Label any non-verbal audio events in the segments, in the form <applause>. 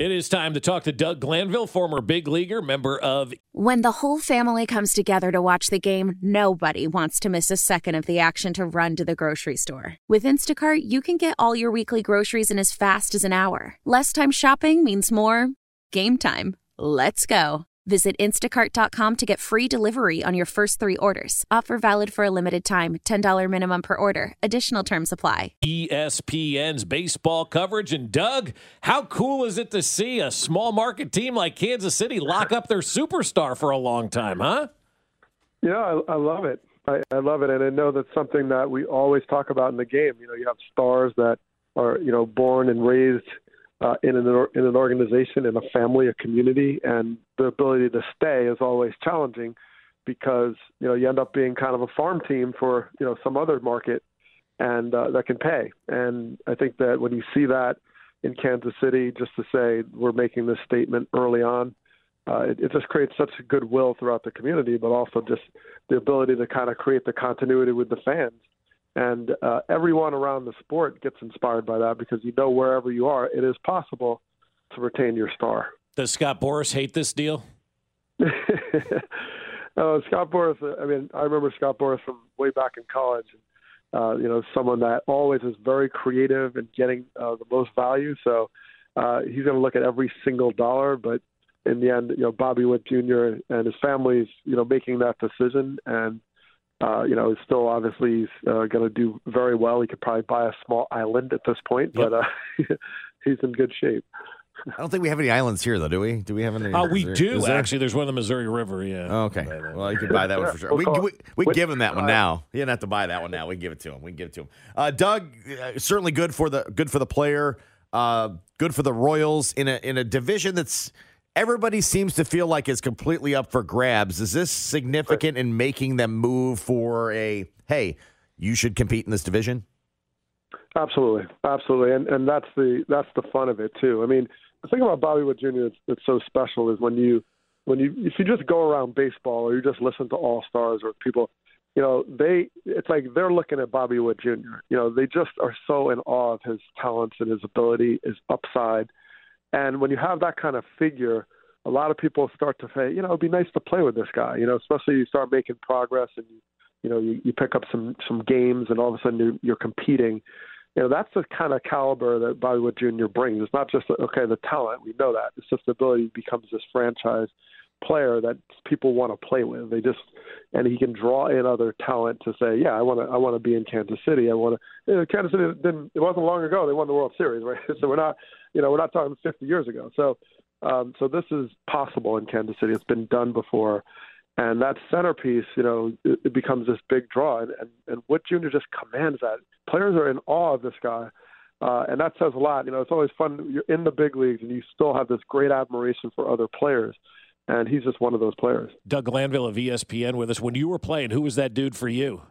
It is time to talk to Doug Glanville, former big leaguer, member of When the whole family comes together to watch the game, nobody wants to miss a second of the action to run to the grocery store. With Instacart, you can get all your weekly groceries in as fast as an hour. Less time shopping means more game time. Let's go. Visit instacart.com to get free delivery on your first three orders. Offer valid for a limited time $10 minimum per order. Additional terms apply. ESPN's baseball coverage. And Doug, how cool is it to see a small market team like Kansas City lock up their superstar for a long time, huh? Yeah, I, I love it. I, I love it, and I know that's something that we always talk about in the game. You know, you have stars that are you know born and raised uh, in an in an organization, in a family, a community, and the ability to stay is always challenging because you know you end up being kind of a farm team for you know some other market, and uh, that can pay. And I think that when you see that in Kansas City, just to say we're making this statement early on, uh, it, it just creates such goodwill throughout the community, but also just the ability to kind of create the continuity with the fans. And uh, everyone around the sport gets inspired by that because you know wherever you are, it is possible to retain your star. Does Scott Boras hate this deal? <laughs> uh, Scott Boras, I mean, I remember Scott Boras from way back in college. Uh, you know, someone that always is very creative and getting uh, the most value. So uh, he's going to look at every single dollar, but in the end, you know, Bobby Witt Jr. and his family's, you know, making that decision, and uh, you know, he's still obviously uh, going to do very well. He could probably buy a small island at this point, but uh, <laughs> he's in good shape. I don't think we have any islands here, though, do we? Do we have any? Uh, we is there- do, there? actually. There's one in the Missouri River, yeah. Oh, okay. Well, you can buy that one for sure. We'll We, we, it- we we- give him that one now. He didn't have to buy that one now. We can give it to him. We can give it to him. Uh, Doug, uh, certainly good for the good for the player. Uh, good for the Royals in a in a division that's everybody seems to feel like is completely up for grabs. Is this significant in making them move for a hey? You should compete in this division. Absolutely, absolutely, and and that's the that's the fun of it too. I mean, the thing about Bobby Witt Jr. that's, that's so special is when you when you if you just go around baseball or you just listen to All Stars or people, you know, they it's like they're looking at Bobby Witt Jr. You know, they just are so in awe of his talents and his ability, his upside, and when you have that kind of figure. A lot of people start to say, you know, it'd be nice to play with this guy. You know, especially you start making progress and you, know, you, you pick up some some games, and all of a sudden you're, you're competing you know, that's the kind of caliber that Bobby Witt Jr. brings. It's not just okay the talent, we know that. It's just the ability becomes this franchise player that people want to play with. They just and he can draw in other talent to say, yeah, I want to I want to be in Kansas City. I want to. You know, Kansas City didn't. It wasn't long ago they won the World Series, right? <laughs> So we're not, you know, we're not talking 50 years ago. So, um, so this is possible in Kansas City. It's been done before. And that centerpiece, you know, it, it becomes this big draw, and, and and Witt Jr. just commands that. Players are in awe of this guy, uh, and that says a lot. You know, it's always fun. You're in the big leagues, and you still have this great admiration for other players, and he's just one of those players. Doug Glanville of ESPN with us. When you were playing, who was that dude for you?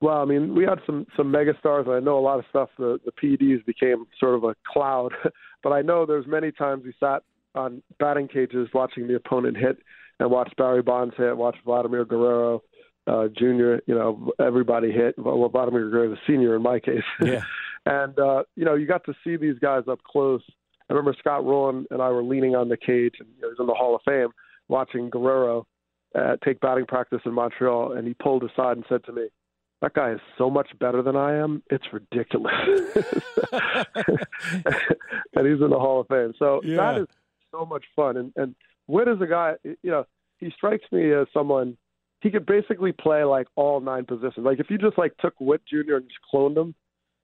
Well, I mean, we had some some mega stars, and I know a lot of stuff. The the PEDs became sort of a cloud, <laughs> but I know there's many times we sat on batting cages watching the opponent hit, and watched Barry Bonds hit, watched Vladimir Guerrero uh, Jr. You know, everybody hit. Well, Vladimir Guerrero, the senior in my case. <laughs> Yeah. and uh, you know, you got to see these guys up close. I remember Scott Rolen and I were leaning on the cage, and you know, he was in the Hall of Fame, watching Guerrero uh, take batting practice in Montreal, and he pulled aside and said to me, "That guy is so much better than I am. It's ridiculous." <laughs> and he's in the Hall of Fame. So Yeah. that is so much fun. And and Witt is a guy, you know, he strikes me as someone he could basically play like all nine positions. Like if you just like took Witt Jr. and just cloned him,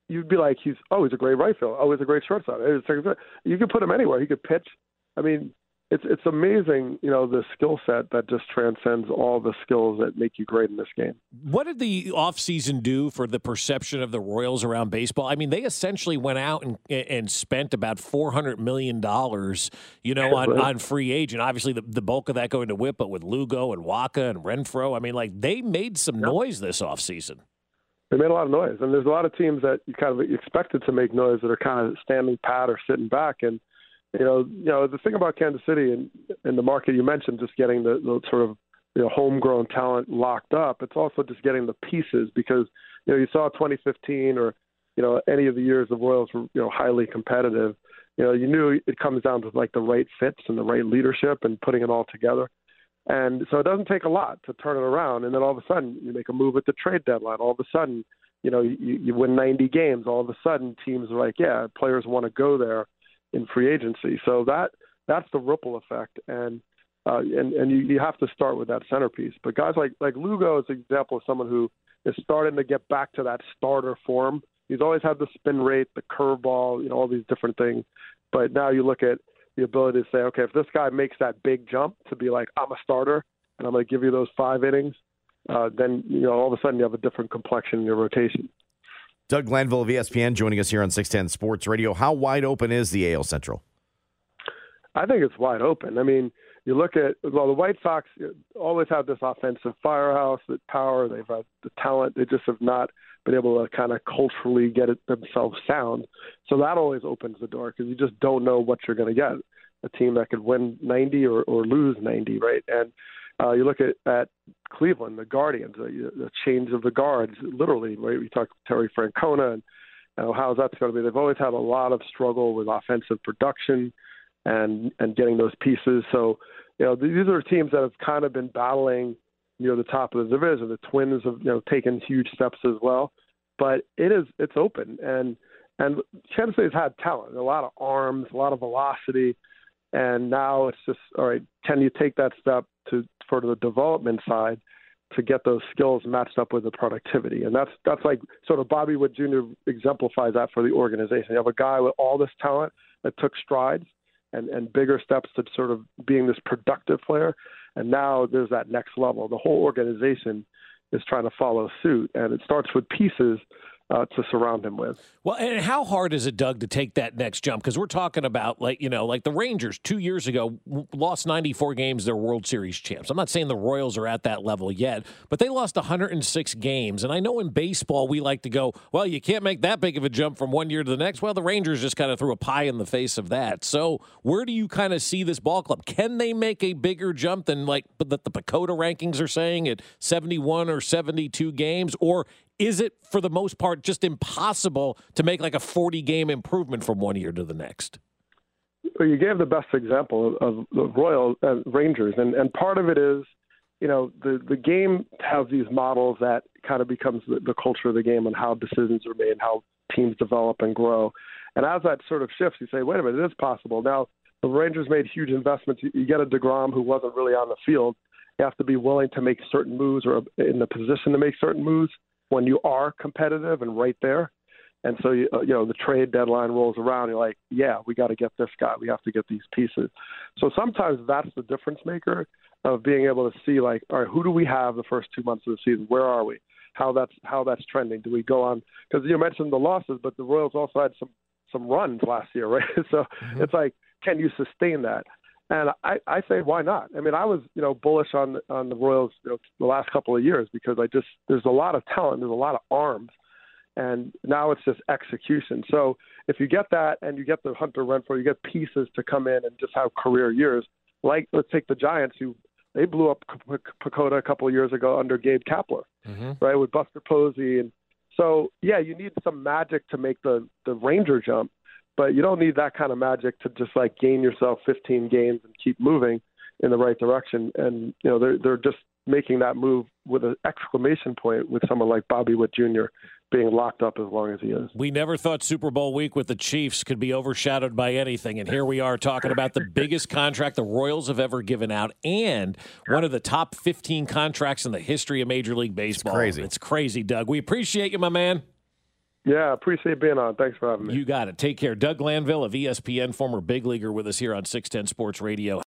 you'd be like, he's oh, he's a great right fielder. Oh, he's a great shortstop. You could put him anywhere. He could pitch. I mean, it's it's amazing, you know, the skill set that just transcends all the skills that make you great in this game. What did the offseason do for the perception of the Royals around baseball? I mean, they essentially went out and and spent about four hundred million dollars, you know, on, on free agent. Obviously, the, the bulk of that going to Witt, but with Lugo and Wacha and Renfroe, I mean, like they made some yep. noise this offseason. They made a lot of noise, and there's a lot of teams that you kind of expected to make noise that are kind of standing pat or sitting back, and you know, you know the thing about Kansas City and, and the market you mentioned, just getting the, the sort of you know homegrown talent locked up. It's also just getting the pieces because you know you saw 2015 or you know any of the years the Royals were you know highly competitive. You know you knew it comes down to like the right fits and the right leadership and putting it all together. And so it doesn't take a lot to turn it around. And then all of a sudden you make a move at the trade deadline. All of a sudden, you know, you, you win 90 games. All of a sudden teams are like, yeah, players want to go there in free agency. So that that's the ripple effect, and uh, and and you, you have to start with that centerpiece. But guys like like Lugo is an example of someone who is starting to get back to that starter form. He's always had the spin rate, the curveball, you know, all these different things. But now you look at the ability to say, okay, if this guy makes that big jump to be like, I'm a starter and I'm going to give you those five innings, uh, then you know all of a sudden you have a different complexion in your rotation. Doug Glanville of ESPN joining us here on 610 Sports Radio. How wide open is the AL Central? I think it's wide open. I mean, you look at well, the White Sox always have this offensive firehouse, that power. They've had the talent. They just have not been able to kind of culturally get it themselves sound. So that always opens the door because you just don't know what you're going to get. A team that could win 90 or, or lose 90, right? And uh, you look at, at Cleveland, the Guardians, the, the change of the guards, literally. Right? We talk Terry Francona and you know, how that's going to be. They've always had a lot of struggle with offensive production and and getting those pieces. So you know these are teams that have kind of been battling near the top of the division. The Twins have you know taken huge steps as well, but it is it's open and and Kansas City's had talent, a lot of arms, a lot of velocity, and now it's just all right. Can you take that step to for the development side to get those skills matched up with the productivity. And that's that's like sort of Bobby Witt Jr. exemplifies that for the organization. You have a guy with all this talent that took strides and, and bigger steps to sort of being this productive player. And now there's that next level. The whole organization is trying to follow suit. And it starts with pieces uh, to surround him with. Well, and how hard is it, Doug, to take that next jump? Because we're talking about like you know, like the Rangers two years ago lost 94 games, they're World Series champs. I'm not saying the Royals are at that level yet, but they lost 106 games. And I know in baseball we like to go, well, you can't make that big of a jump from one year to the next. Well, the Rangers just kind of threw a pie in the face of that. So where do you kind of see this ball club? Can they make a bigger jump than like that the PECOTA rankings are saying at 71 or 72 games, or is it for the most part just impossible to make like a 40 game improvement from one year to the next? Well, you gave the best example of the Royal uh, Rangers, and and part of it is, you know, the the game has these models that kind of becomes the, the culture of the game and how decisions are made, how teams develop and grow, and as that sort of shifts, you say, wait a minute, it is possible now. The Rangers made huge investments. You, get a Degrom who wasn't really on the field. You have to be willing to make certain moves or in the position to make certain moves when you are competitive and right there. And so you, uh, you know the trade deadline rolls around. You're like, yeah, we got to get this guy. We have to get these pieces. So sometimes that's the difference maker of being able to see like, all right, who do we have the first two months of the season? Where are we? How that's how that's trending? Do we go on? Because you mentioned the losses, but the Royals also had some some runs last year, right? <laughs> so mm-hmm. it's like, can you sustain that? And I, I say, why not? I mean, I was, you know, bullish on on the Royals you know, the last couple of years because I just there's a lot of talent, there's a lot of arms, and now it's just execution. So if you get that and you get the Hunter Renfroe, you get pieces to come in and just have career years. Like let's take the Giants, who they blew up PECOTA a couple of years ago under Gabe Kapler, mm-hmm. right, with Buster Posey, and so yeah, you need some magic to make the the Ranger jump but you don't need that kind of magic to just like gain yourself 15 games and keep moving in the right direction. And you know they're they're just making that move with an exclamation point with someone like Bobby Witt Jr. being locked up as long as he is. We never thought Super Bowl week with the Chiefs could be overshadowed by anything. And here we are talking about the biggest contract the Royals have ever given out and one of the top 15 contracts in the history of Major League Baseball. It's crazy. It's crazy, Doug. We appreciate you, my man. Yeah, appreciate being on. Thanks for having me. You got it. Take care. Doug Glanville of ESPN, former big leaguer, with us here on 610 Sports Radio.